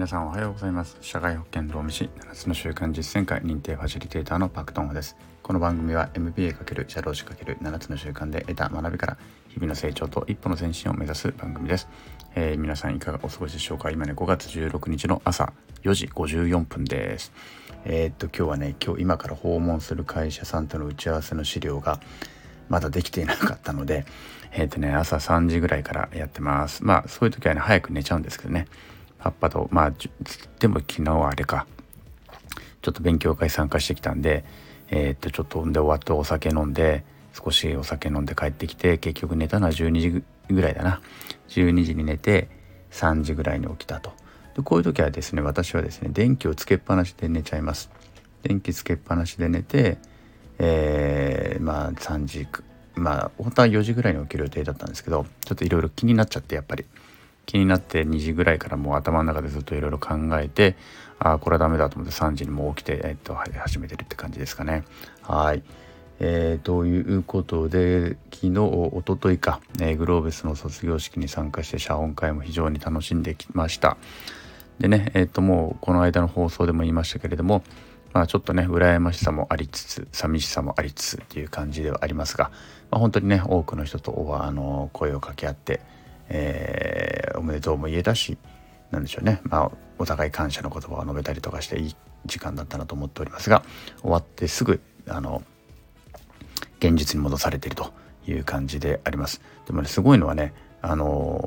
皆さんおはようございます。社会保険労務士7つの習慣実践会認定ファシリテーターのパクトンホです。この番組は MBA× 社労士 ×7 つの習慣で得た学びから日々の成長と一歩の前進を目指す番組です、えー、皆さんいかがお過ごしでしょうか？今ね5月16日の朝4時54分です。えー、っと今日はね今日今から訪問する会社さんとの打ち合わせの資料がまだできていなかったのでえー、っとね朝3時ぐらいからやってます。まあそういう時はね早く寝ちゃうんですけどね。パッパとまあでも昨日はあれか。ちょっと勉強会参加してきたんでえー、っとちょっとんで終わってお酒飲んで少しお酒飲んで帰ってきて結局寝たのは12時ぐらいだな。12時に寝て3時ぐらいに起きたと。でこういう時はですね私はですね電気をつけっぱなしで寝ちゃいます。電気つけっぱなしで寝てえー、まあ3時まあ本当は4時ぐらいに起きる予定だったんですけどちょっといろいろ気になっちゃってやっぱり。気になって2時ぐらいからもう頭の中でずっといろいろ考えてああこれはダメだと思って3時にもう起きて、えっと、始めてるって感じですかね。はい。えー、ということで昨日おとといか、えー、グローベスの卒業式に参加して謝恩会も非常に楽しんできました。でねえっ、ともうこの間の放送でも言いましたけれどもまあちょっとね羨ましさもありつつ寂しさもありつつっていう感じではありますが、まあ、本当にね多くの人とあの声を掛け合ってえー、おめでとうも言えたし何でしょうね。まあお互い感謝の言葉を述べたりとかしていい時間だったなと思っておりますが終わってすぐあの現実に戻されているという感じであります。でもねすごいのはねあの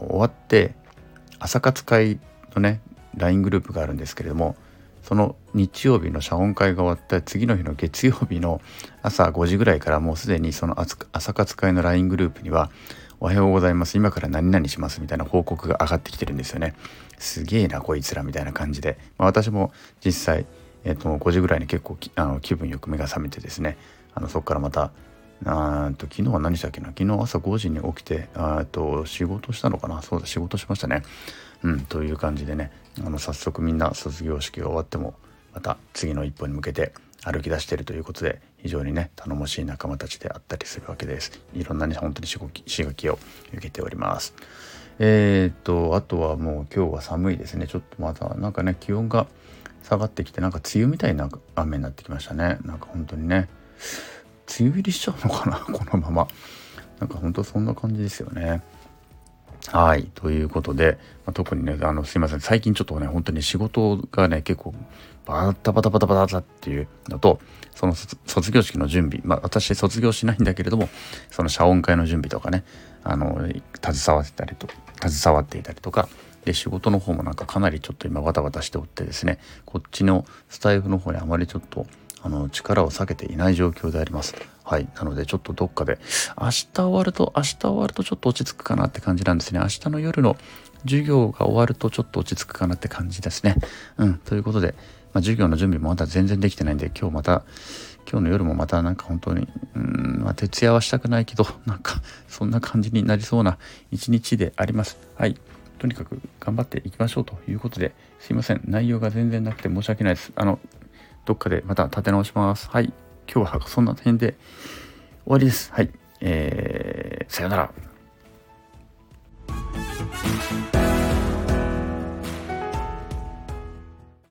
終わって朝活会のね LINE グループがあるんですけれどもその日曜日の謝恩会が終わった次の日の月曜日の朝5時ぐらいからもうすでにその朝活会の LINE グループにはおはようございます。今から何々しますみたいな報告が上がってきてるんですよね。すげえな、こいつらみたいな感じで。まあ、私も実際、えっ、と、5時ぐらいに結構あの気分よく目が覚めてですね、あのそこからまた、あと昨日は何したっけな？昨日朝5時に起きてあと仕事したのかな？そうだ仕事しましたねうんという感じでねあの早速みんな卒業式が終わってもまた次の一歩に向けて歩き出しているということで非常にね頼もしい仲間たちであったりするわけです。いろんなね本当に刺激を受けております。えー、っとあとはもう今日は寒いですね。ちょっとまたなんかね気温が下がってきてなんか梅雨みたいな雨になってきましたね。なんか本当にね梅雨入りしちゃうのかなこのまま。なんか本当そんな感じですよね。はい。ということで、まあ、特にね、あの、すいません。最近ちょっとね、本当に仕事がね、結構、バタバタバタバタっていうのと、その卒業式の準備、まあ、私卒業しないんだけれども、その謝恩会の準備とかね、あの、携わってたりと、携わっていたりとか、で、仕事の方もなんかかなりちょっと今バタバタしておってですね、こっちのスタイフの方にあまりちょっと、あの力を避けていない状況であります。はい。なのでちょっとどっかで明日終わると明日終わるとちょっと落ち着くかなって感じなんですね。明日の夜の授業が終わるとちょっと落ち着くかなって感じですね。うん。ということで、まあ、授業の準備もまだ全然できてないんで今日また今日の夜もまたなんか本当にうん、まあ、徹夜はしたくないけど なんかそんな感じになりそうな一日であります。はい。とにかく頑張っていきましょうということですいません内容が全然なくて申し訳ないです。あのどっかでまた立て直します。はい。今日はそんな点で終わりです。はい。えー、さよなら。